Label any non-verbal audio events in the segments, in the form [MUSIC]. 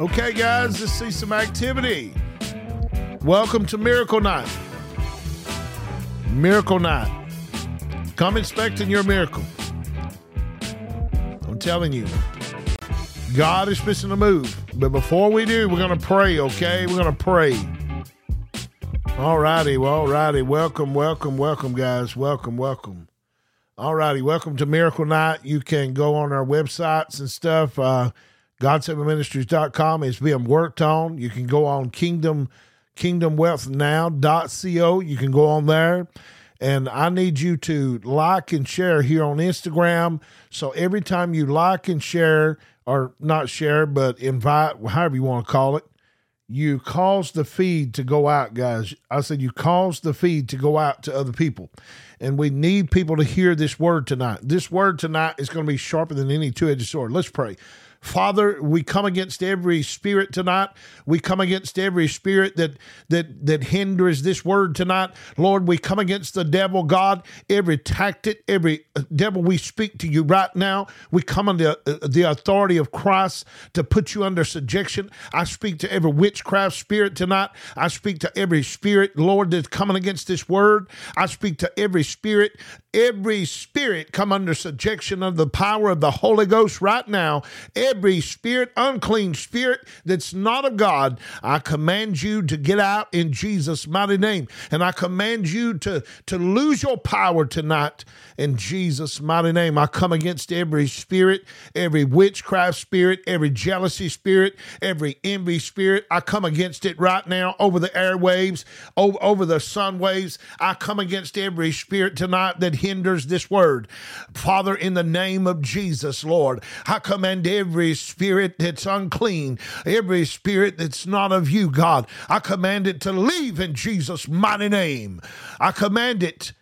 Okay, guys, let's see some activity. Welcome to Miracle Night. Miracle Night. Come expecting your miracle. I'm telling you, God is fixing to move. But before we do, we're going to pray, okay? We're going to pray. All righty, well, all righty. Welcome, welcome, welcome, guys. Welcome, welcome. All righty, welcome to Miracle Night. You can go on our websites and stuff. Uh, GodSavingMinistries.com is being worked on. You can go on Kingdom kingdomwealthnow.co. You can go on there. And I need you to like and share here on Instagram. So every time you like and share, or not share, but invite, however you want to call it, you cause the feed to go out, guys. I said you cause the feed to go out to other people. And we need people to hear this word tonight. This word tonight is going to be sharper than any two edged sword. Let's pray. Father, we come against every spirit tonight. We come against every spirit that that that hinders this word tonight. Lord, we come against the devil, God, every tactic, every uh, devil we speak to you right now. We come under uh, the authority of Christ to put you under subjection. I speak to every witchcraft spirit tonight. I speak to every spirit, Lord, that's coming against this word. I speak to every spirit, every spirit come under subjection of the power of the Holy Ghost right now every spirit, unclean spirit that's not of God, I command you to get out in Jesus' mighty name. And I command you to, to lose your power tonight in Jesus' mighty name. I come against every spirit, every witchcraft spirit, every jealousy spirit, every envy spirit. I come against it right now over the airwaves, over, over the sun waves. I come against every spirit tonight that hinders this word. Father, in the name of Jesus, Lord, I command every every spirit that's unclean, every spirit that's not of you, God. I command it to leave in Jesus' mighty name. I command it.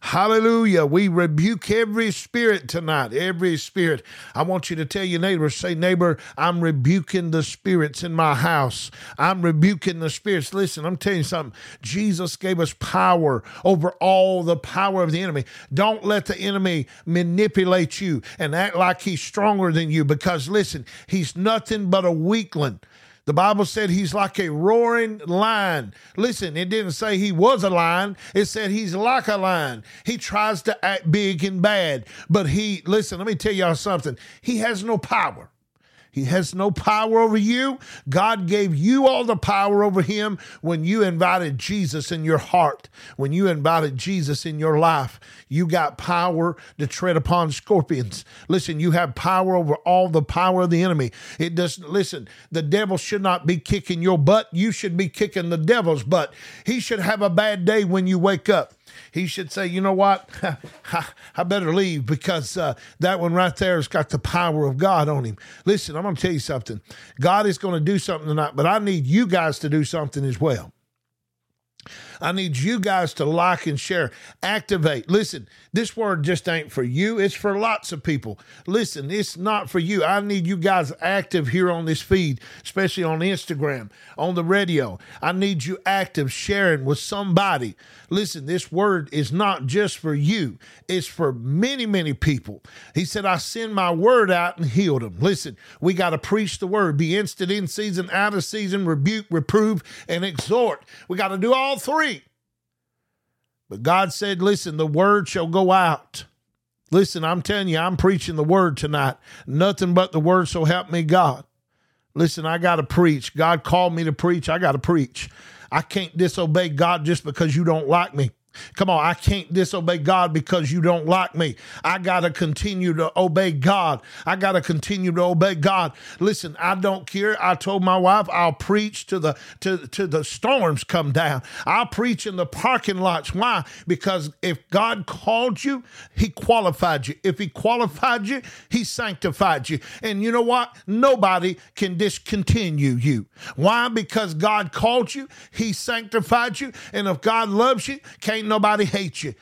Hallelujah. We rebuke every spirit tonight, every spirit. I want you to tell your neighbor, say, neighbor, I'm rebuking the spirits in my house. I'm rebuking the spirits. Listen, I'm telling you something. Jesus gave us power over all the power of the enemy. Don't let the enemy manipulate you and act like he's stronger than you because, listen, he's nothing but a weakling. The Bible said he's like a roaring lion. Listen, it didn't say he was a lion. It said he's like a lion. He tries to act big and bad, but he, listen, let me tell y'all something. He has no power. He has no power over you. God gave you all the power over him when you invited Jesus in your heart, when you invited Jesus in your life. You got power to tread upon scorpions. Listen, you have power over all the power of the enemy. It doesn't, listen, the devil should not be kicking your butt. You should be kicking the devil's butt. He should have a bad day when you wake up he should say, you know what? [LAUGHS] I better leave because uh, that one right there has got the power of God on him. Listen, I'm going to tell you something. God is going to do something tonight, but I need you guys to do something as well. I need you guys to like and share, activate. Listen, this word just ain't for you, it's for lots of people. Listen, it's not for you. I need you guys active here on this feed, especially on Instagram, on the radio. I need you active sharing with somebody. Listen, this word is not just for you, it's for many, many people. He said, I send my word out and healed them. Listen, we got to preach the word, be instant in season, out of season, rebuke, reprove, and exhort. We got to do all three. But God said, listen, the word shall go out. Listen, I'm telling you, I'm preaching the word tonight. Nothing but the word, so help me God. Listen, I got to preach. God called me to preach. I got to preach. I can't disobey God just because you don't like me. Come on, I can't disobey God because you don't like me. I got to continue to obey God. I got to continue to obey God. Listen, I don't care. I told my wife I'll preach to the to to the storms come down. I'll preach in the parking lots. Why? Because if God called you, he qualified you. If he qualified you, he sanctified you. And you know what? Nobody can discontinue you. Why? Because God called you, he sanctified you, and if God loves you, can't nobody hate you.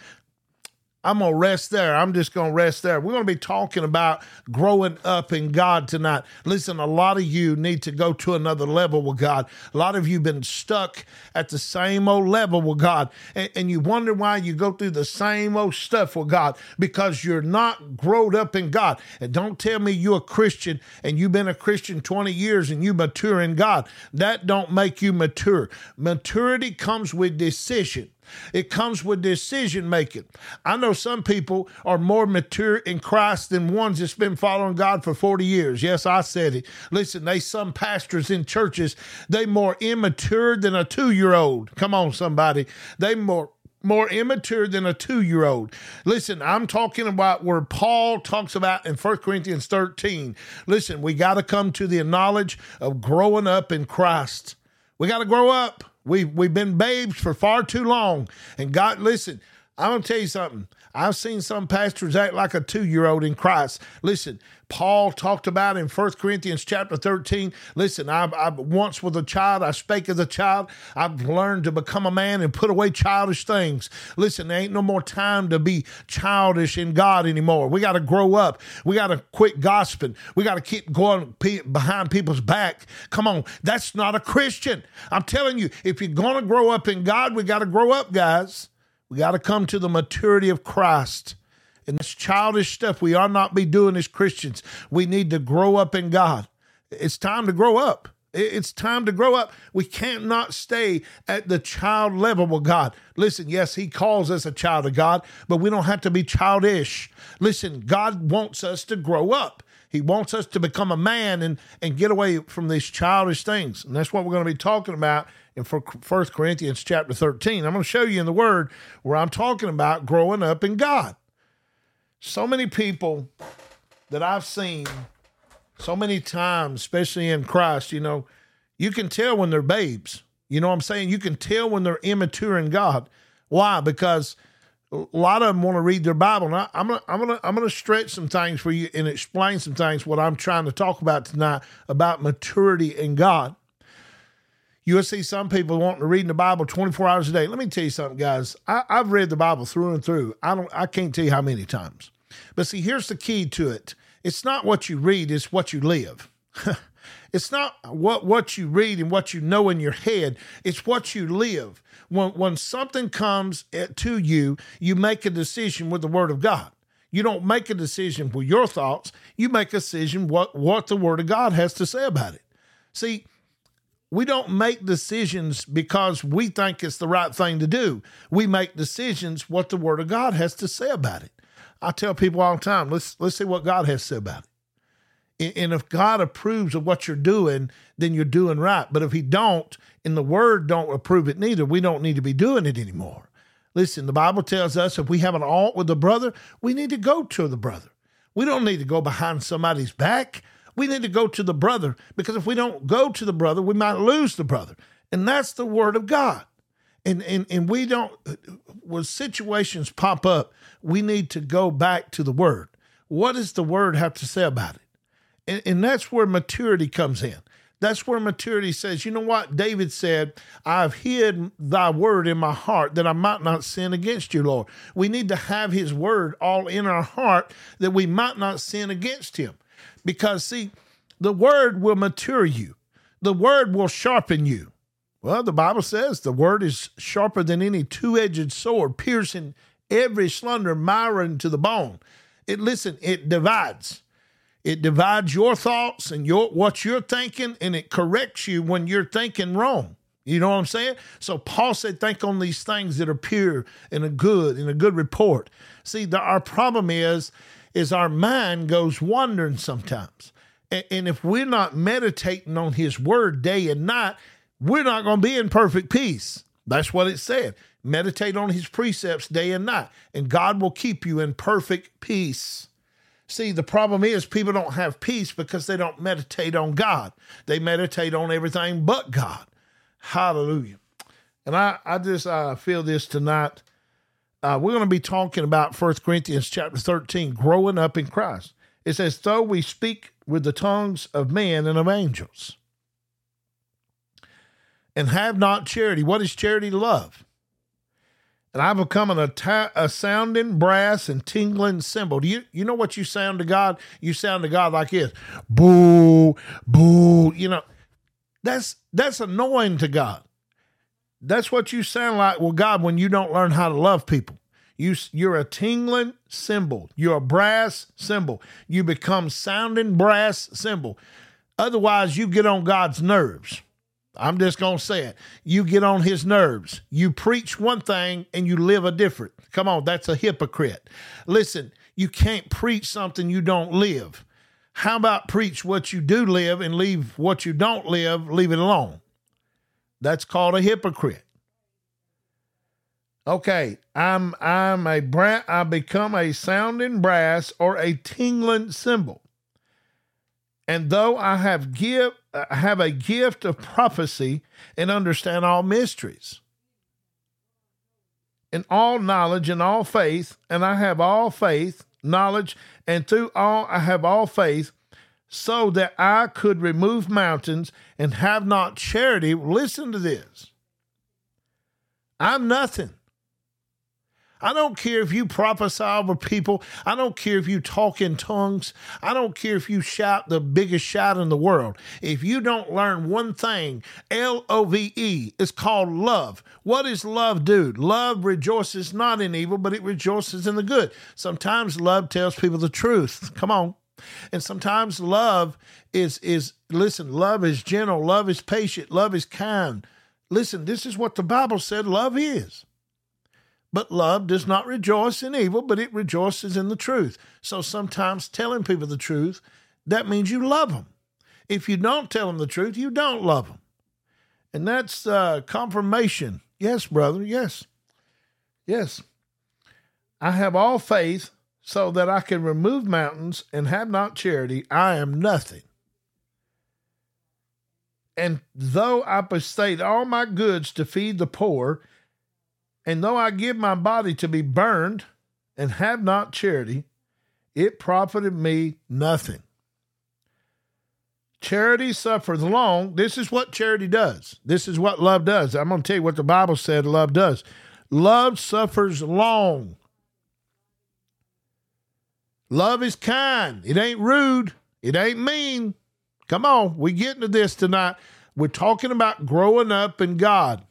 I'm going to rest there. I'm just going to rest there. We're going to be talking about growing up in God tonight. Listen, a lot of you need to go to another level with God. A lot of you been stuck at the same old level with God. And, and you wonder why you go through the same old stuff with God because you're not growed up in God. And don't tell me you're a Christian and you've been a Christian 20 years and you mature in God. That don't make you mature. Maturity comes with decision. It comes with decision making. I know some people are more mature in Christ than ones that's been following God for 40 years. Yes, I said it. Listen, they some pastors in churches, they more immature than a 2-year-old. Come on somebody. They more more immature than a two year old. Listen, I'm talking about where Paul talks about in 1 Corinthians 13. Listen, we got to come to the knowledge of growing up in Christ. We got to grow up. We've, we've been babes for far too long. And God, listen, I'm going to tell you something. I've seen some pastors act like a two year old in Christ. Listen, Paul talked about in 1 Corinthians chapter 13. Listen, I, I once was a child, I spake as a child. I've learned to become a man and put away childish things. Listen, there ain't no more time to be childish in God anymore. We got to grow up. We got to quit gossiping. We got to keep going behind people's back. Come on, that's not a Christian. I'm telling you, if you're going to grow up in God, we got to grow up, guys. We got to come to the maturity of Christ. And this childish stuff we ought not be doing as Christians. We need to grow up in God. It's time to grow up. It's time to grow up. We can't not stay at the child level with God. Listen, yes, He calls us a child of God, but we don't have to be childish. Listen, God wants us to grow up. He wants us to become a man and, and get away from these childish things. And that's what we're going to be talking about in First Corinthians chapter 13. I'm going to show you in the Word where I'm talking about growing up in God. So many people that I've seen so many times, especially in Christ, you know, you can tell when they're babes. You know what I'm saying? You can tell when they're immature in God. Why? Because a lot of them want to read their Bible. And I, am gonna, I'm gonna, I'm gonna stretch some things for you and explain some things. What I'm trying to talk about tonight about maturity in God. You'll see some people wanting to read the Bible 24 hours a day. Let me tell you something, guys. I, I've read the Bible through and through. I don't, I can't tell you how many times. But see, here's the key to it. It's not what you read; it's what you live. [LAUGHS] It's not what, what you read and what you know in your head, it's what you live. When, when something comes to you, you make a decision with the Word of God. You don't make a decision with your thoughts, you make a decision what, what the Word of God has to say about it. See, we don't make decisions because we think it's the right thing to do. We make decisions what the Word of God has to say about it. I tell people all the time, let's let's see what God has to say about it. And if God approves of what you're doing, then you're doing right. But if He don't, and the Word don't approve it neither, we don't need to be doing it anymore. Listen, the Bible tells us if we have an alt with a brother, we need to go to the brother. We don't need to go behind somebody's back. We need to go to the brother because if we don't go to the brother, we might lose the brother. And that's the Word of God. And, and, and we don't, when situations pop up, we need to go back to the Word. What does the Word have to say about it? And, and that's where maturity comes in. That's where maturity says, you know what? David said, I've hid thy word in my heart that I might not sin against you, Lord. We need to have his word all in our heart that we might not sin against him. Because, see, the word will mature you, the word will sharpen you. Well, the Bible says the word is sharper than any two edged sword, piercing every slender marrow to the bone. It listen, it divides. It divides your thoughts and your what you're thinking, and it corrects you when you're thinking wrong. You know what I'm saying? So Paul said, think on these things that are pure and a good and a good report. See, the, our problem is, is our mind goes wandering sometimes. And, and if we're not meditating on his word day and night, we're not going to be in perfect peace. That's what it said. Meditate on his precepts day and night, and God will keep you in perfect peace. See, the problem is people don't have peace because they don't meditate on God. They meditate on everything but God. Hallelujah. And I, I just uh, feel this tonight. Uh, we're going to be talking about First Corinthians chapter 13, growing up in Christ. It says, though we speak with the tongues of men and of angels and have not charity. What is charity? Love. And I become an, a, a sounding brass and tingling cymbal. Do you you know what you sound to God? You sound to God like this, boo, boo. You know, that's that's annoying to God. That's what you sound like Well, God when you don't learn how to love people. You you're a tingling cymbal. You're a brass cymbal. You become sounding brass cymbal. Otherwise, you get on God's nerves. I'm just going to say it. You get on his nerves. You preach one thing and you live a different. Come on, that's a hypocrite. Listen, you can't preach something you don't live. How about preach what you do live and leave what you don't live, leave it alone? That's called a hypocrite. Okay, I'm I'm a bra- I become a sounding brass or a tingling cymbal. And though I have give Uh, have a gift of prophecy and understand all mysteries, and all knowledge and all faith, and I have all faith, knowledge, and through all I have all faith, so that I could remove mountains and have not charity. Listen to this. I'm nothing. I don't care if you prophesy over people. I don't care if you talk in tongues. I don't care if you shout the biggest shout in the world. If you don't learn one thing, L O V E, it's called love. What does love do? Love rejoices not in evil, but it rejoices in the good. Sometimes love tells people the truth. Come on. And sometimes love is is listen, love is gentle, love is patient, love is kind. Listen, this is what the Bible said love is. But love does not rejoice in evil, but it rejoices in the truth. So sometimes telling people the truth, that means you love them. If you don't tell them the truth, you don't love them. And that's uh, confirmation. Yes, brother. Yes. Yes. I have all faith so that I can remove mountains and have not charity. I am nothing. And though I bestowed all my goods to feed the poor, and though I give my body to be burned and have not charity, it profited me nothing. Charity suffers long. This is what charity does. This is what love does. I'm going to tell you what the Bible said love does. Love suffers long. Love is kind. It ain't rude. It ain't mean. Come on, we get into this tonight. We're talking about growing up in God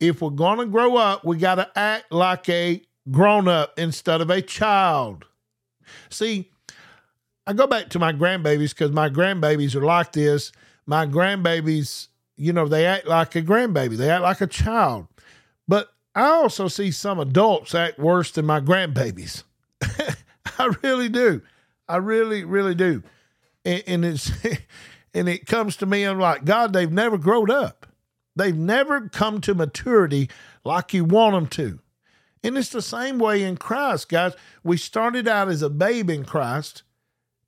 if we're going to grow up, we got to act like a grown up instead of a child. See, I go back to my grandbabies because my grandbabies are like this. My grandbabies, you know, they act like a grandbaby, they act like a child. But I also see some adults act worse than my grandbabies. [LAUGHS] I really do. I really, really do. And, and it's [LAUGHS] and it comes to me, I'm like, God, they've never grown up. They've never come to maturity like you want them to. And it's the same way in Christ, guys. We started out as a babe in Christ,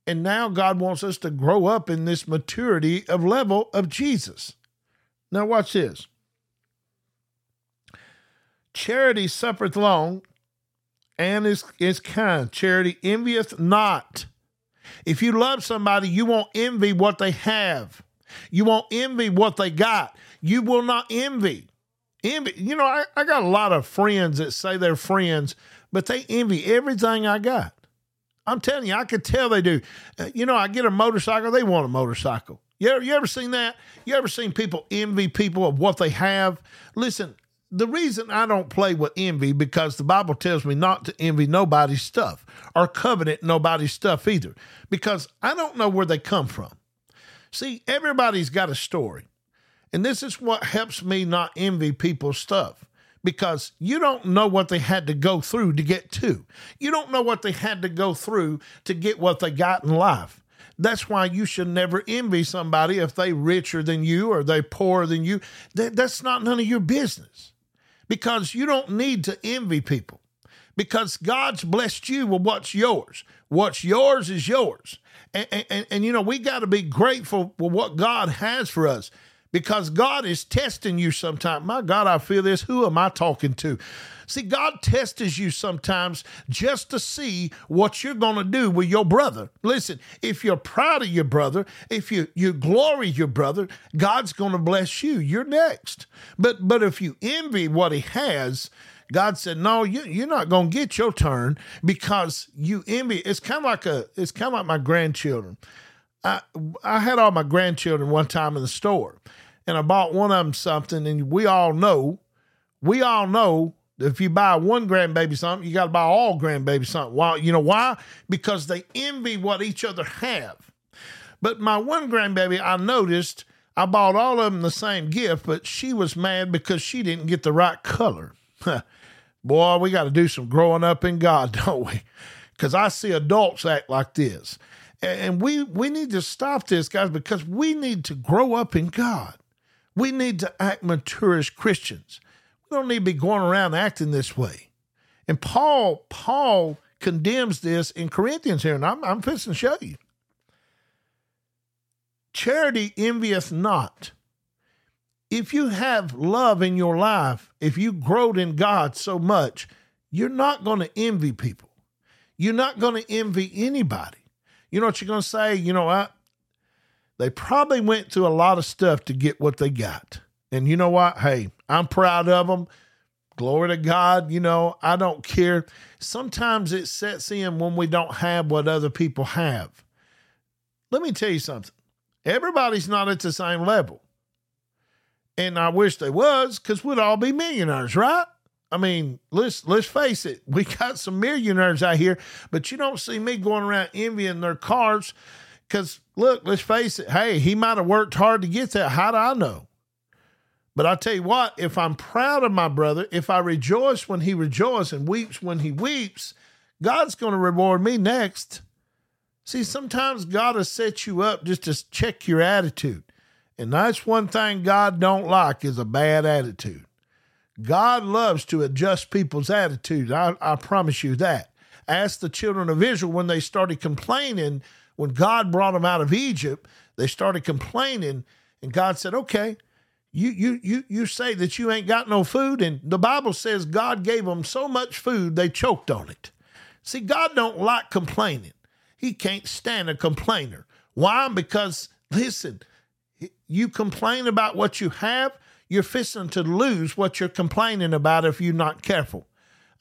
and now God wants us to grow up in this maturity of level of Jesus. Now, watch this. Charity suffereth long and is, is kind. Charity envieth not. If you love somebody, you won't envy what they have. You won't envy what they got. You will not envy. Envy. You know, I, I got a lot of friends that say they're friends, but they envy everything I got. I'm telling you, I could tell they do. Uh, you know, I get a motorcycle, they want a motorcycle. You ever, you ever seen that? You ever seen people envy people of what they have? Listen, the reason I don't play with envy because the Bible tells me not to envy nobody's stuff or covet nobody's stuff either because I don't know where they come from. See, everybody's got a story. And this is what helps me not envy people's stuff because you don't know what they had to go through to get to. You don't know what they had to go through to get what they got in life. That's why you should never envy somebody if they richer than you or they poorer than you. That, that's not none of your business because you don't need to envy people because God's blessed you with what's yours. What's yours is yours. And, and, and you know, we got to be grateful for what God has for us because God is testing you sometimes. My God, I feel this. Who am I talking to? See, God tests you sometimes just to see what you're going to do with your brother. Listen, if you're proud of your brother, if you, you glory your brother, God's going to bless you. You're next. But but if you envy what he has, God said, "No, you, you're not going to get your turn because you envy." It's kind of like a. It's kind of like my grandchildren. I I had all my grandchildren one time in the store, and I bought one of them something, and we all know, we all know if you buy one grandbaby something, you got to buy all grandbaby something. Why? You know why? Because they envy what each other have. But my one grandbaby, I noticed I bought all of them the same gift, but she was mad because she didn't get the right color. [LAUGHS] Boy, we got to do some growing up in God, [LAUGHS] don't we? Because I see adults act like this. And we, we need to stop this, guys, because we need to grow up in God. We need to act mature as Christians. We don't need to be going around acting this way. And Paul, Paul condemns this in Corinthians here, and I'm, I'm fixing to show you. Charity envieth not. If you have love in your life, if you growed in God so much, you're not going to envy people. You're not going to envy anybody. You know what you're going to say? You know what? They probably went through a lot of stuff to get what they got. And you know what? Hey, I'm proud of them. Glory to God. You know, I don't care. Sometimes it sets in when we don't have what other people have. Let me tell you something. Everybody's not at the same level. And I wish they was, because we'd all be millionaires, right? I mean, let's let's face it, we [LAUGHS] got some millionaires out here, but you don't see me going around envying their cars. Because look, let's face it, hey, he might have worked hard to get that. How do I know? But I tell you what, if I'm proud of my brother, if I rejoice when he rejoices and weeps when he weeps, God's going to reward me next. See, sometimes God will set you up just to check your attitude. And that's one thing God don't like is a bad attitude. God loves to adjust people's attitudes. I, I promise you that. Ask the children of Israel when they started complaining, when God brought them out of Egypt, they started complaining, and God said, Okay, you you you you say that you ain't got no food, and the Bible says God gave them so much food they choked on it. See, God don't like complaining. He can't stand a complainer. Why? Because, listen, you complain about what you have, you're fixing to lose what you're complaining about if you're not careful.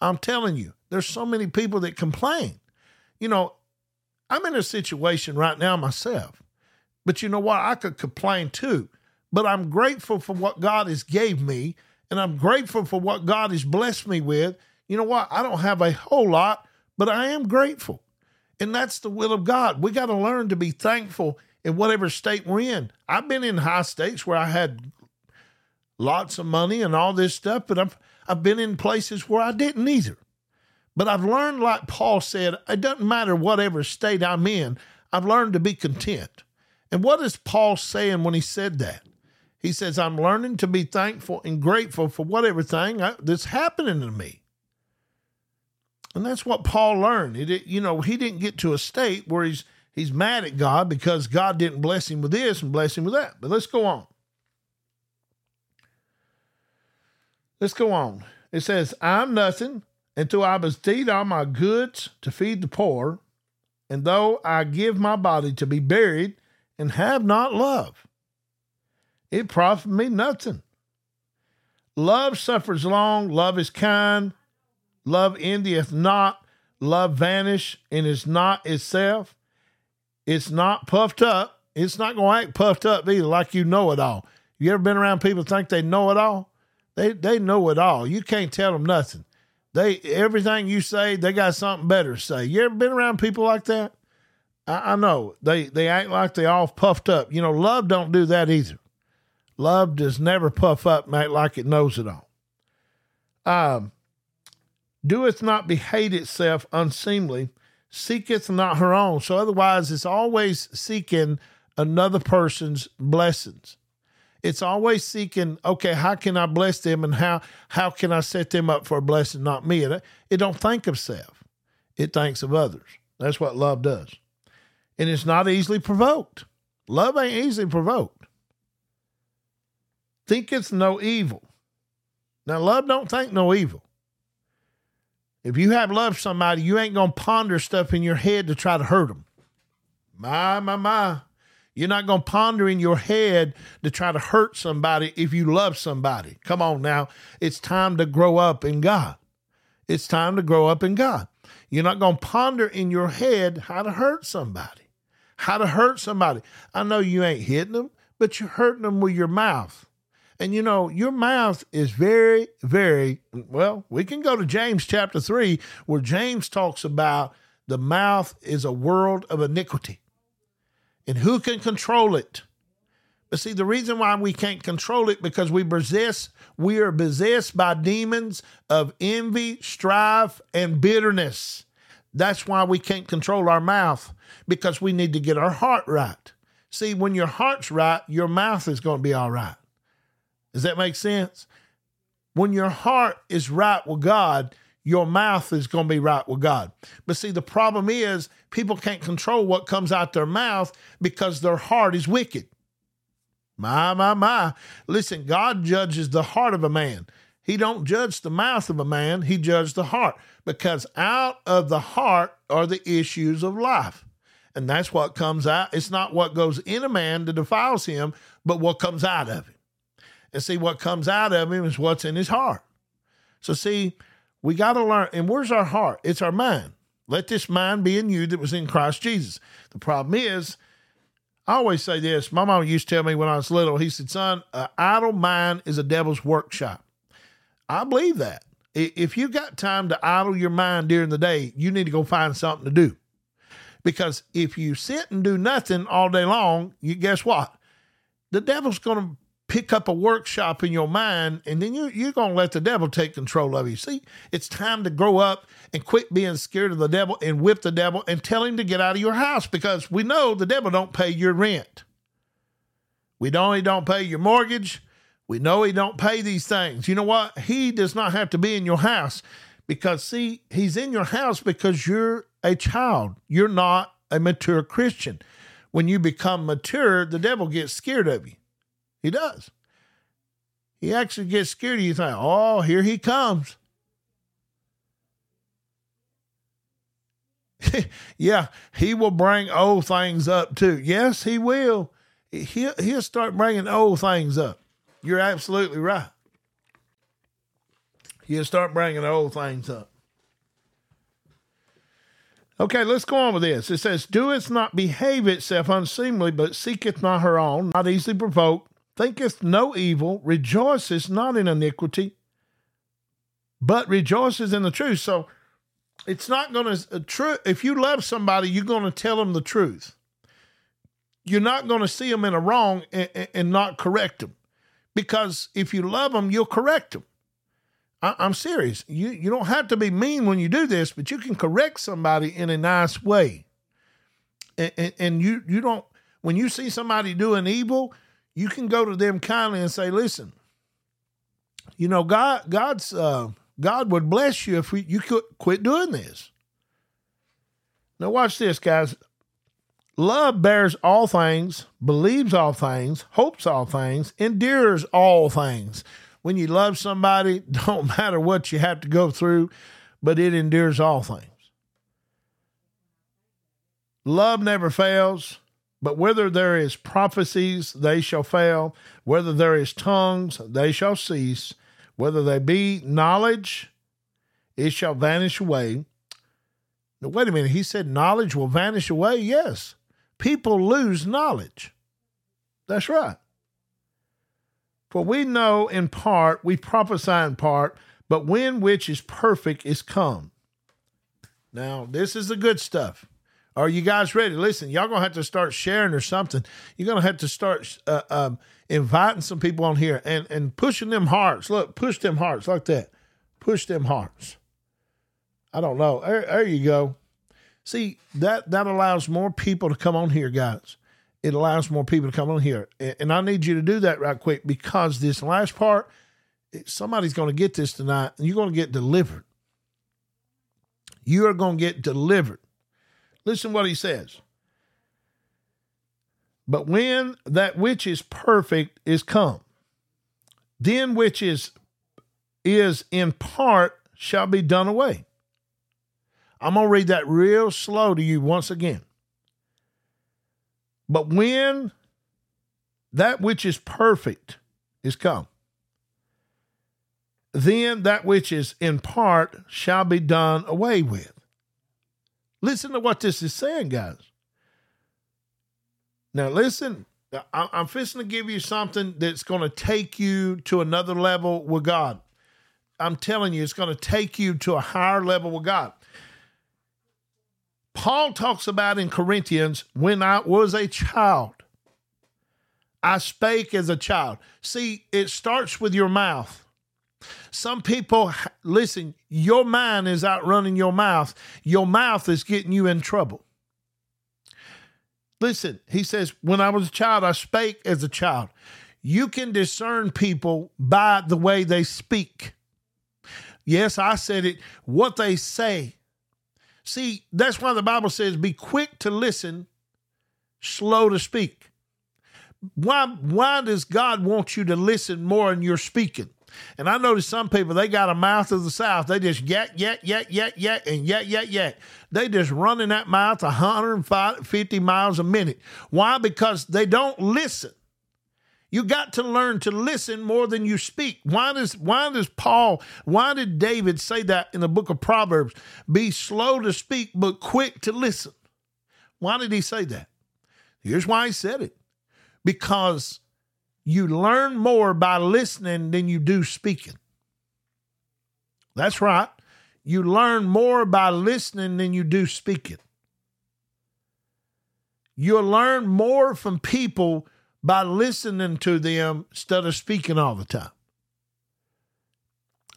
I'm telling you, there's so many people that complain. You know, I'm in a situation right now myself, but you know what? I could complain too. But I'm grateful for what God has gave me, and I'm grateful for what God has blessed me with. You know what? I don't have a whole lot, but I am grateful. And that's the will of God. We got to learn to be thankful in whatever state we're in. I've been in high states where I had lots of money and all this stuff, but I've I've been in places where I didn't either. But I've learned, like Paul said, it doesn't matter whatever state I'm in, I've learned to be content. And what is Paul saying when he said that? He says, I'm learning to be thankful and grateful for whatever thing that's happening to me. And that's what Paul learned. It, you know, he didn't get to a state where he's he's mad at God because God didn't bless him with this and bless him with that. But let's go on. Let's go on. It says, I'm nothing until I bestow all my goods to feed the poor, and though I give my body to be buried and have not love, it profit me nothing. Love suffers long, love is kind, Love envieth not, love vanish and is not itself. It's not puffed up. It's not going to act puffed up either, like you know it all. You ever been around people think they know it all? They they know it all. You can't tell them nothing. They everything you say, they got something better to say. You ever been around people like that? I, I know they they act like they all puffed up. You know, love don't do that either. Love does never puff up act like it knows it all. Um, doeth not behave itself unseemly, seeketh not her own. So otherwise, it's always seeking another person's blessings. It's always seeking, okay, how can I bless them and how how can I set them up for a blessing, not me? It, it don't think of self. It thinks of others. That's what love does. And it's not easily provoked. Love ain't easily provoked. Thinketh no evil. Now, love don't think no evil. If you have love for somebody, you ain't going to ponder stuff in your head to try to hurt them. My, my, my. You're not going to ponder in your head to try to hurt somebody if you love somebody. Come on now. It's time to grow up in God. It's time to grow up in God. You're not going to ponder in your head how to hurt somebody, how to hurt somebody. I know you ain't hitting them, but you're hurting them with your mouth. And you know, your mouth is very, very well. We can go to James chapter 3, where James talks about the mouth is a world of iniquity. And who can control it? But see, the reason why we can't control it because we possess, we are possessed by demons of envy, strife, and bitterness. That's why we can't control our mouth because we need to get our heart right. See, when your heart's right, your mouth is going to be all right. Does that make sense? When your heart is right with God, your mouth is going to be right with God. But see, the problem is people can't control what comes out their mouth because their heart is wicked. My, my, my. Listen, God judges the heart of a man. He don't judge the mouth of a man, he judges the heart because out of the heart are the issues of life. And that's what comes out. It's not what goes in a man that defiles him, but what comes out of him. And see, what comes out of him is what's in his heart. So, see, we got to learn. And where's our heart? It's our mind. Let this mind be in you that was in Christ Jesus. The problem is, I always say this. My mom used to tell me when I was little, he said, son, an idle mind is a devil's workshop. I believe that. If you got time to idle your mind during the day, you need to go find something to do. Because if you sit and do nothing all day long, you guess what? The devil's going to pick up a workshop in your mind, and then you, you're going to let the devil take control of you. See, it's time to grow up and quit being scared of the devil and whip the devil and tell him to get out of your house because we know the devil don't pay your rent. We know he don't pay your mortgage. We know he don't pay these things. You know what? He does not have to be in your house because see, he's in your house because you're a child. You're not a mature Christian. When you become mature, the devil gets scared of you. He does. He actually gets scared. You think, oh, here he comes. [LAUGHS] yeah, he will bring old things up too. Yes, he will. He'll, he'll start bringing old things up. You're absolutely right. He'll start bringing old things up. Okay, let's go on with this. It says, Doeth not behave itself unseemly, but seeketh not her own, not easily provoked, thinketh no evil, rejoiceth not in iniquity, but rejoices in the truth. So it's not going to, uh, true. if you love somebody, you're going to tell them the truth. You're not going to see them in a wrong and, and not correct them. Because if you love them, you'll correct them. I, am serious. You you don't have to be mean when you do this, but you can correct somebody in a nice way. And, and, and you you don't when you see somebody doing evil, you can go to them kindly and say, "Listen, you know God God's uh, God would bless you if we, you could quit doing this." Now watch this, guys. Love bears all things, believes all things, hopes all things, endures all things when you love somebody, [LAUGHS] don't matter what you have to go through, but it endures all things. Love never fails, but whether there is prophecies, they shall fail. Whether there is tongues, they shall cease. Whether they be knowledge, it shall vanish away. Now, wait a minute. He said knowledge will vanish away? Yes. People lose knowledge. That's right. For we know in part, we prophesy in part, but when which is perfect is come. Now, this is the good stuff. Are you guys ready? Listen, y'all gonna have to start sharing or something. You're gonna have to start uh, um, inviting some people on here and and pushing them hearts. Look, push them hearts like that. Push them hearts. I don't know. There, there you go. See that that allows more people to come on here, guys it allows more people to come on here. And I need you to do that right quick because this last part, somebody's to get this tonight and you're to get delivered. You are to get delivered. Listen what he says. But when that which is perfect is come, then which is is in part shall be done away. I'm going to read that real slow to you once again. But when that which is perfect is come, then that which is in part shall be done away with. Listen to what this is saying, guys. Now, listen, I'm fixing to give you something that's going to take you to another level with God. I'm telling you, it's going to take you to a higher level with God. Paul talks about in Corinthians, when I was a child, I spake as a child. See, it starts with your mouth. Some people, listen, your mind is outrunning your mouth. Your mouth is getting you in trouble. Listen, he says, when I was a child, I spake as a child. You can discern people by the way they speak. Yes, I said it, what they say. See, that's why the Bible says, be quick to listen, slow to speak. Why, why does God want you to listen more in your speaking? And I notice some people, they got a mouth of the South. They just yak, yak, yak, yak, yak, and yak, yak, yak. They just running that mouth 150 miles a minute. Why? Because they don't listen. You got to learn to listen more than you speak. Why does why does Paul, why did David say that in the book of Proverbs? Be slow to speak, but quick to listen. Why did he say that? Here's why he said it. Because you learn more by listening than you do speaking. That's right. You learn more by listening than you do speaking. You'll learn more from people by listening to them instead of speaking all the time.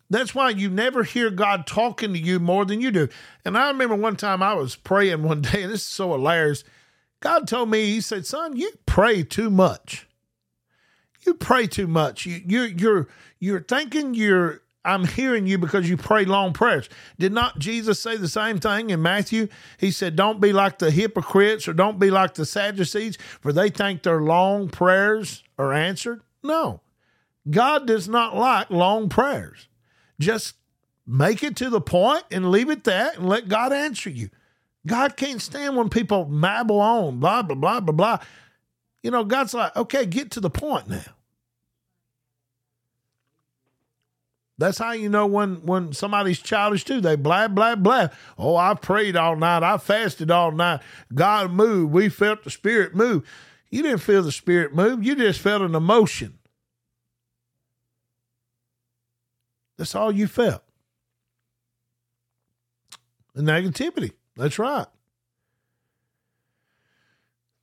That's why you never hear God talking to you more than you do. And I remember one time I was praying one [LAUGHS] day, and this is so hilarious. God told me, He said, Son, you pray too much you pray too much. You, you're you're you're thinking you're. I'm hearing you because you pray long prayers. Did not Jesus say the same thing in Matthew? He said, "Don't be like the hypocrites, or don't be like the Sadducees, for they think their long prayers are answered." No, God does not like long prayers. Just make it to the point and leave it that, and let God answer you. God can't stand when people babble on, blah blah blah blah blah. You know, God's like, okay, get to the point now. That's how you know when when somebody's childish too. They blah blah blah. Oh, I prayed all night. I fasted all night. God moved. We felt the Spirit move. You didn't feel the Spirit move. You just felt an emotion. That's all you felt. The negativity. That's right.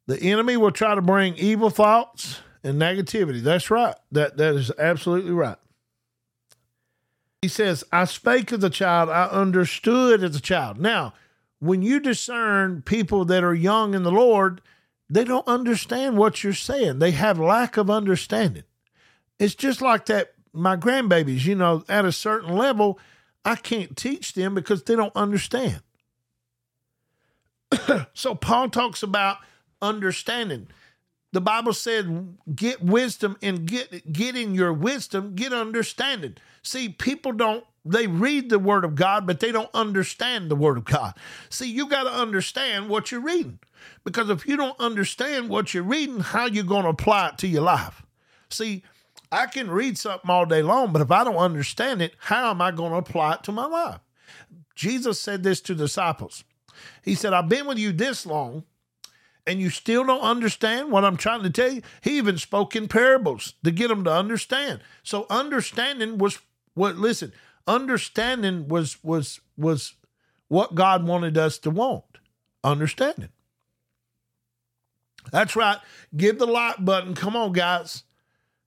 The enemy will try to bring evil thoughts and negativity. That's right. That that is absolutely right. He says, I spake as a child, I understood as a child. Now, when you discern people that are young in the Lord, they don't understand what you're saying. They have lack of understanding. It's just like that my grandbabies, you know, at a certain level, I can't teach them because they don't understand. [CLEARS THROAT] so Paul talks about understanding. The Bible said, get wisdom and get getting your wisdom, get understanding. See, people don't they read the word of God, but they don't understand the word of God. See, you got to understand what you're reading. Because if you don't understand what you're reading, how you going to apply it to your life? See, I can read something all day long, but if I don't understand it, how am I going to apply it to my life? Jesus said this to disciples. He said, I've been with you this long, and you still don't understand what I'm trying to tell you? He even spoke in parables to get them to understand. So understanding was what listen, understanding was was was what God wanted us to want. Understanding. That's right. Give the like button. Come on, guys.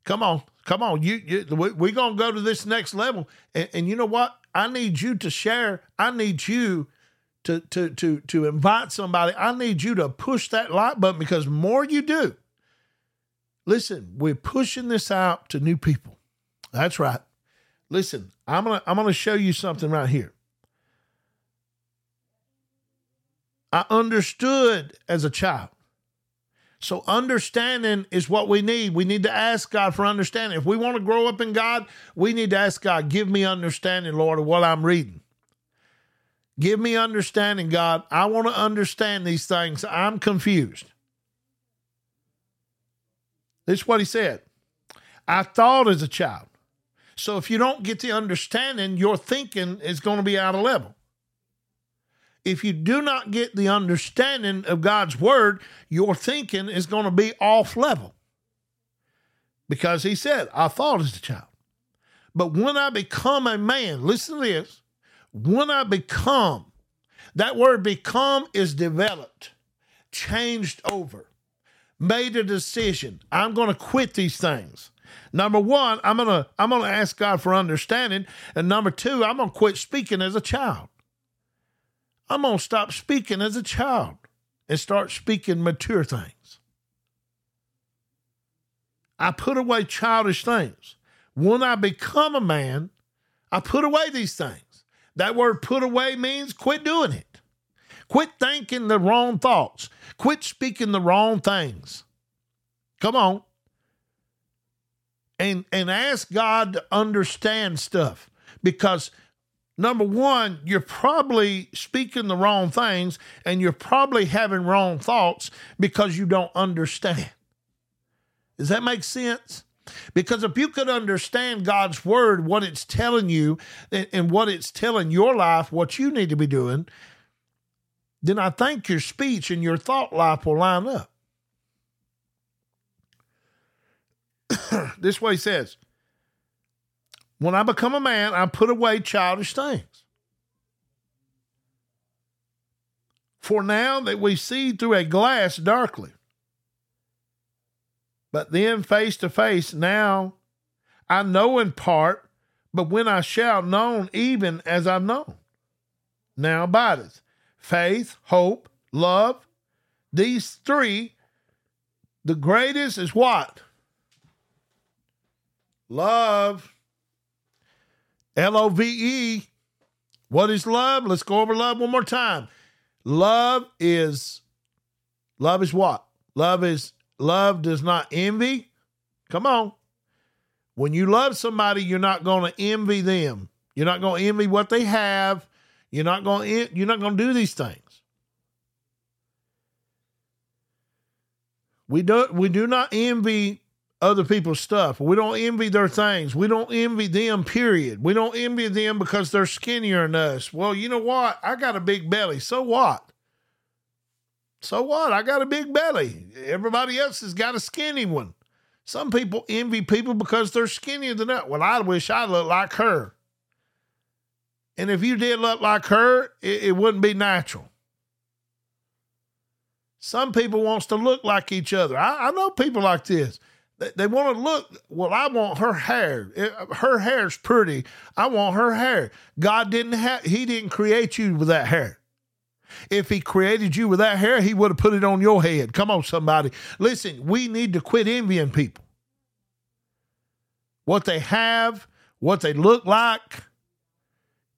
Come on. Come on. You, you we're going to go to this next level. And, and you know what? I need you to share. I need you to to to to invite somebody, I need you to push that like button because more you do. Listen, we're pushing this out to new people. That's right. Listen, I'm gonna I'm gonna show you something right here. I understood as a child. So understanding is what we need. We need to ask God for understanding. If we want to grow up in God, we need to ask God, give me understanding, Lord, of what I'm reading. Give me understanding, God. I want to understand these things. I'm confused. This is what he said. I thought as a child. So if you don't get the understanding, your thinking is going to be out of level. If you do not get the understanding of God's word, your thinking is going to be off level. Because he said, I thought as a child. But when I become a man, listen to this. When I become, that word become is developed, changed over, made a decision. I'm going to quit these things. Number one, I'm gonna I'm gonna ask God for understanding, and number two, I'm gonna quit speaking as a child. I'm gonna stop speaking as a child and start speaking mature things. I put away childish things. When I become a man, I put away these things. That word put away means quit doing it. Quit thinking the wrong thoughts. Quit speaking the wrong things. Come on. And and ask God to understand stuff because number 1, you're probably speaking the wrong things and you're probably having wrong thoughts because you don't understand. Does that make sense? Because if you could understand God's word, what it's telling you, and what it's telling your life, what you need to be doing, then I think your speech and your thought life will line up. [COUGHS] this way says, When I become a man, I put away childish things. For now that we see through a glass darkly, but then face to face, now I know in part, but when I shall known, even as I've known. Now abideth faith, hope, love. These three, the greatest is what? Love. L O V E. What is love? Let's go over love one more time. Love is love is what? Love is love does not envy. Come on. When you love somebody, you're not going to envy them. You're not going to envy what they have. You're not going to you're not going to do these things. We don't we do not envy other people's stuff. We don't envy their things. We don't envy them, period. We don't envy them because they're skinnier than us. Well, you know what? I got a big belly. So what? So what? I got a big belly. Everybody else has got a skinny one. Some people envy people because they're skinnier than that. Well, I wish I looked like her. And if you did look like her, it, it wouldn't be natural. Some people wants to look like each other. I, I know people like this. They, they want to look. Well, I want her hair. It, her hair's pretty. I want her hair. God didn't have. He didn't create you with that hair. If he created you with that hair, he would have put it on your head. Come on, somebody. Listen, we need to quit envying people. What they have, what they look like.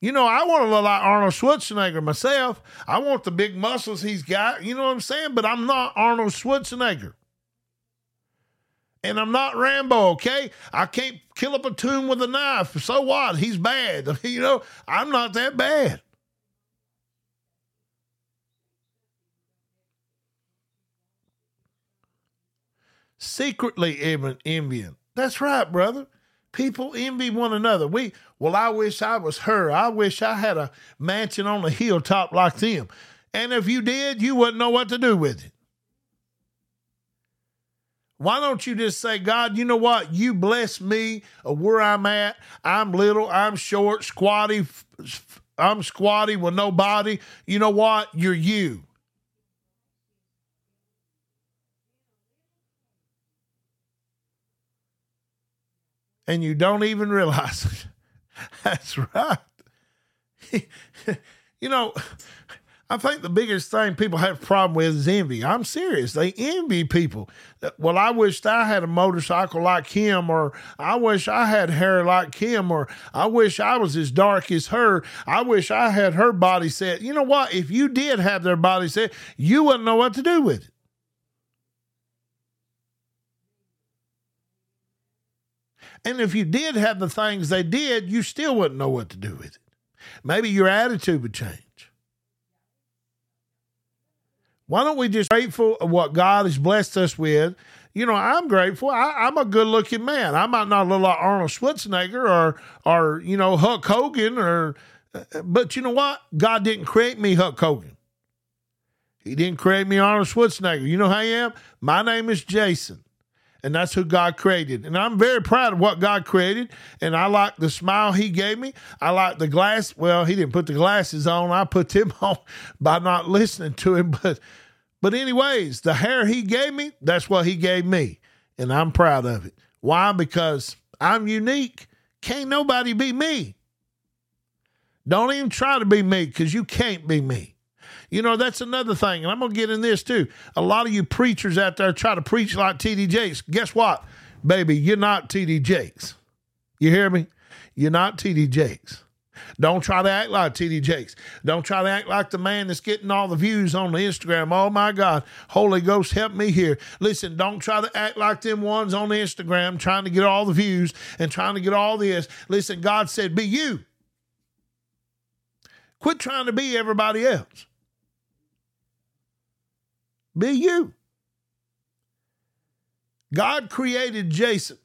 You know, I want to look like Arnold Schwarzenegger myself. I want the big muscles he's got. You know what I'm saying? But I'm not Arnold Schwarzenegger. And I'm not Rambo, okay? I can't kill up a tomb with a knife. So what? He's bad. [LAUGHS] You know, I'm not that bad. Secretly envying. That's right, brother. People envy one another. We well, I wish I was her. I wish I had a mansion on a hilltop like them. And if you did, you wouldn't know what to do with it. Why don't you just say, God, you know what? You bless me where I'm at. I'm little, I'm short, squatty, I'm squatty with no body. You know what? You're you. And you don't even realize it. [LAUGHS] That's right. [LAUGHS] you know, I think the biggest thing people have a problem with is envy. I'm serious. They envy people. Well, I wished I had a motorcycle like him, or I wish I had hair like him, or I wish I was as dark as her. I wish I had her body set. You know what? If you did have their body set, you wouldn't know what to do with it. And if you did have the things they did, you still wouldn't know what to do with it. Maybe your attitude would change. Why don't we just grateful of what God has blessed us with? you know, I'm grateful. I, am a good looking man. I might not look like Arnold Schwarzenegger or, or, you know, Hulk Hogan or, uh, but you know what? God didn't create me Hulk Hogan. He didn't create me Arnold Schwarzenegger. You know who I am? My name is Jason. And that's who God created. And I'm very proud of what God created. And I like the smile he gave me. I like the glass. Well, he didn't put the glasses on. I put them [LAUGHS] on by not listening to him. But but anyways, the hair he gave me, that's what he gave me. And I'm proud of it. Why? Because I'm unique. Can't nobody be me. Don't even try to be me because you can't be me. You know, that's another thing. And I'm going to get in this too. A lot of you preachers out there try to preach like TD Jakes. Guess what, baby? You're not TD Jakes. You hear me? You're not TD Jakes. Don't try to act like TD Jakes. Don't try to act like the man that's getting all the views on the Instagram. Oh my God, Holy Ghost, help me here. Listen, don't try to act like them ones on Instagram trying to get all the views and trying to get all this. Listen, God said, be you. Quit trying to be everybody else. Be you. God created Jason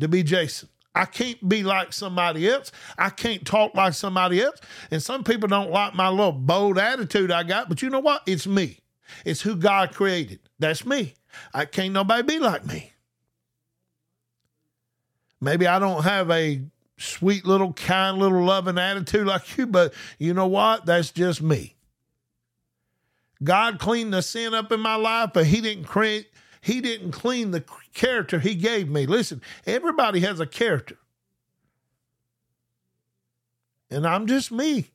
to be Jason. I can't be like somebody else. I can't talk like somebody else. And some people don't like my little bold attitude I got, but you know what? It's me. It's who God created. That's me. I can't nobody be like me. Maybe I don't have a sweet little kind little loving attitude like you, but you know what? That's just me. God cleaned the sin up in my life, but He didn't create. He didn't clean the character He gave me. Listen, everybody has a character, and I'm just me.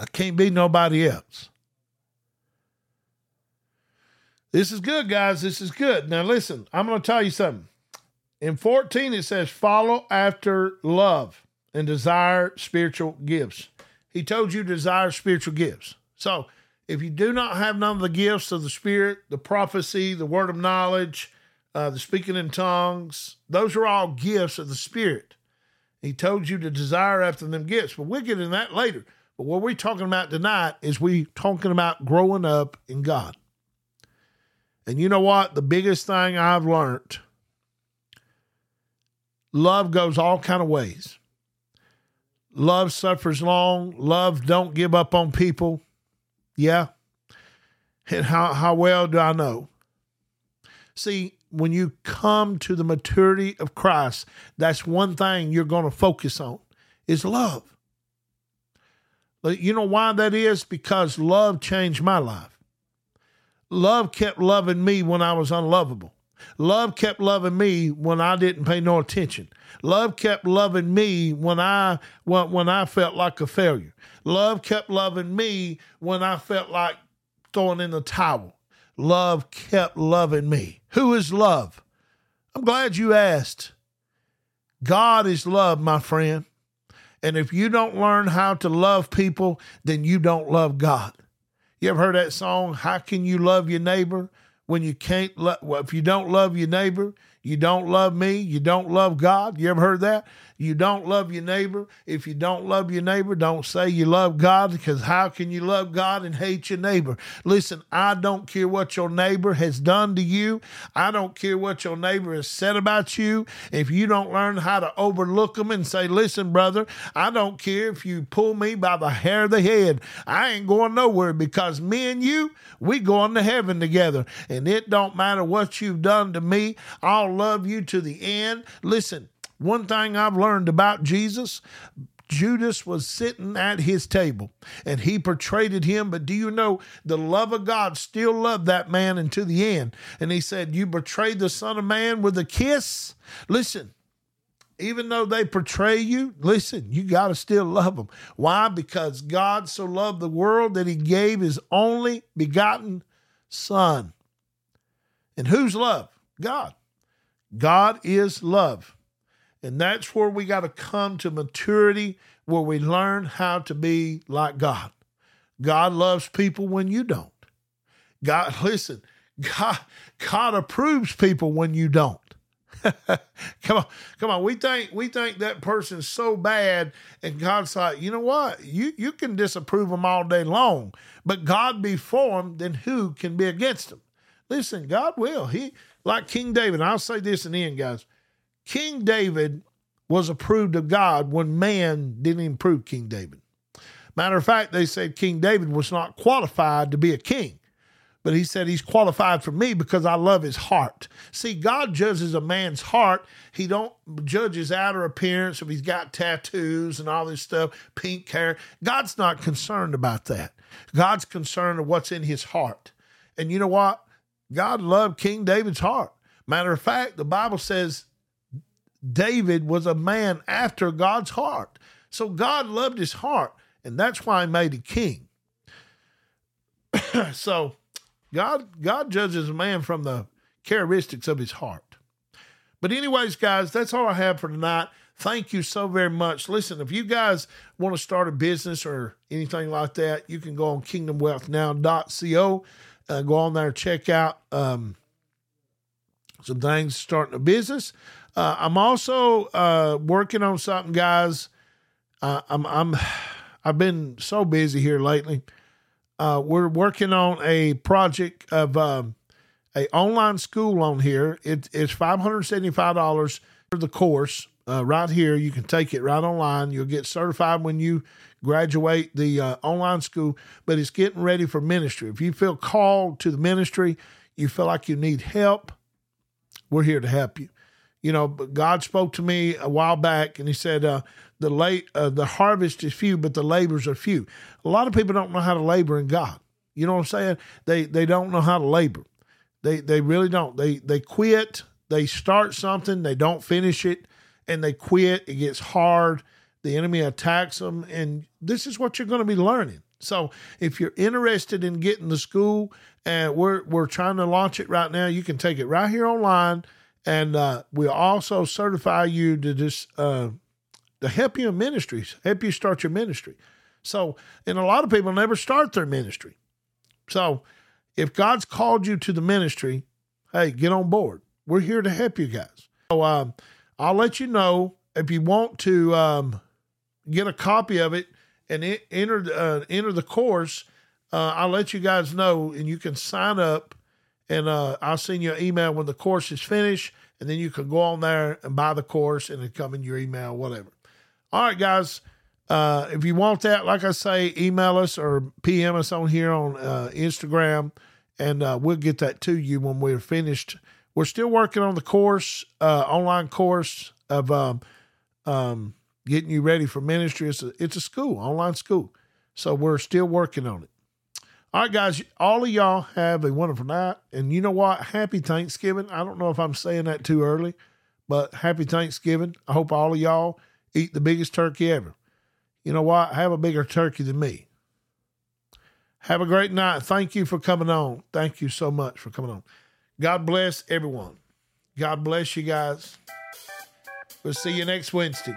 I can't be nobody else. This is good, guys. This is good. Now, listen, I'm going to tell you something. In 14, it says, follow after love and desire spiritual gifts. He told you to desire spiritual gifts. So if you do not have none of the gifts of the Spirit, the prophecy, the word of knowledge, uh, the speaking in tongues, those are all gifts of the Spirit. He told you to desire after them gifts, but we'll get into that later. But what we're talking about tonight is we talking about growing up in God. And you know what? The biggest thing I've learned, love goes all kind of ways. Love suffers long. Love don't give up on people. Yeah. And how, how well do I know? See, when you come to the maturity of Christ, that's one thing you're going to focus on is love. You know why that is? Because love changed my life. Love kept loving me when I was unlovable. Love kept loving me when I didn't pay no attention. Love kept loving me when I when, when I felt like a failure. Love kept loving me when I felt like throwing in the towel. Love kept loving me. Who is love? I'm glad you asked. God is love, my friend. And if you don't learn how to love people, then you don't love God. You ever heard that song, How Can You Love Your Neighbor? When you can't love, well, if you don't love your neighbor, you don't love me, you don't love God. You ever heard that? You don't love your neighbor. If you don't love your neighbor, don't say you love God because how can you love God and hate your neighbor? Listen, I don't care what your neighbor has done to you. I don't care what your neighbor has said about you. If you don't learn how to overlook them and say, listen, brother, I don't care if you pull me by the hair of the head. I ain't going nowhere because me and you, we going to heaven together. And it don't matter what you've done to me. I'll love you to the end. Listen, one thing I've learned about Jesus, Judas was sitting at his table and he portrayed him. But do you know the love of God still loved that man until the end? And he said, You betrayed the Son of Man with a kiss? Listen, even though they portray you, listen, you got to still love them. Why? Because God so loved the world that he gave his only begotten Son. And whose love? God. God is love. And that's where we got to come to maturity, where we learn how to be like God. God loves people when you don't. God, [LAUGHS] listen, God, God approves people when you don't. [LAUGHS] come on, come on. We think we think that person's so bad, and God's like, you know what? You you can disapprove them all day long, but God be for them, then who can be against them? Listen, God will. He like King David. I'll say this in the end, guys. King David was approved of God when man didn't even prove King David. Matter of fact, they said King David was not qualified to be a king but he said he's qualified for me because I love his heart. See, God judges a man's heart. He don't judge his outer appearance if he's got tattoos and all this stuff, pink hair. God's not concerned about that. God's concerned of what's in his heart. And you know what? God loved King David's heart. Matter of fact, the Bible says David was a man after God's heart. So God loved his heart, and that's why he made a king. [CLEARS THROAT] so God God judges a man from the characteristics of his heart. But anyways, guys, that's all I have for tonight. Thank you so very much. Listen, if you guys want to start a business or anything like that, you can go on kingdomwealthnow.co. Uh, go on there, check out um, some things starting a business. Uh, I'm also uh, working on something, guys. Uh, I'm I'm I've been so busy here lately uh, we're working on a project of um, a online school on here. It, it's five hundred seventy five dollars for the course. Uh, right here, you can take it right online. You'll get certified when you graduate the uh, online school, but it's getting ready for ministry. If you feel called to the ministry, you feel like you need help, we're here to help you. You know, God spoke to me a while back, and He said, uh, "the late uh, the harvest is few, but the labors are few." A lot of people don't know how to labor in God. You know what I'm saying? They they don't know how to labor. They they really don't. They they quit. They start something, they don't finish it, and they quit. It gets hard. The enemy attacks them, and this is what you're going to be learning. So if you're interested in getting the school, and we're we're trying to launch it right now, you can take it right here online and uh, we also certify you to just uh, to help you in ministries, help you start your ministry. So, and a lot of people never start their ministry. So, if God's called you to the ministry, hey, get on board. We're here to help you guys. So, um, I'll let you know if you want to um, get a copy of it and enter uh, enter the course. Uh, I'll let you guys know, and you can sign up and uh, I'll send you an email when the course is finished, and then you can go on there and buy the course, and it come in your email, whatever. All right, guys. Uh, if you want that, like I say, email us or PM us on here on uh, Instagram, and uh, we'll get that to you when we're finished. We're still working on the course, uh, online course of um, um, getting you ready for ministry. It's a, it's a school, online school. So we're still working on it. All right, guys, all of y'all have a wonderful night. And you know what? Happy Thanksgiving. I don't know if I'm saying that too early, but happy Thanksgiving. I hope all of y'all eat the biggest turkey ever. You know what? Have a bigger turkey than me. Have a great night. Thank you for coming on. Thank you so much for coming on. God bless everyone. God bless you guys. We'll see you next Wednesday.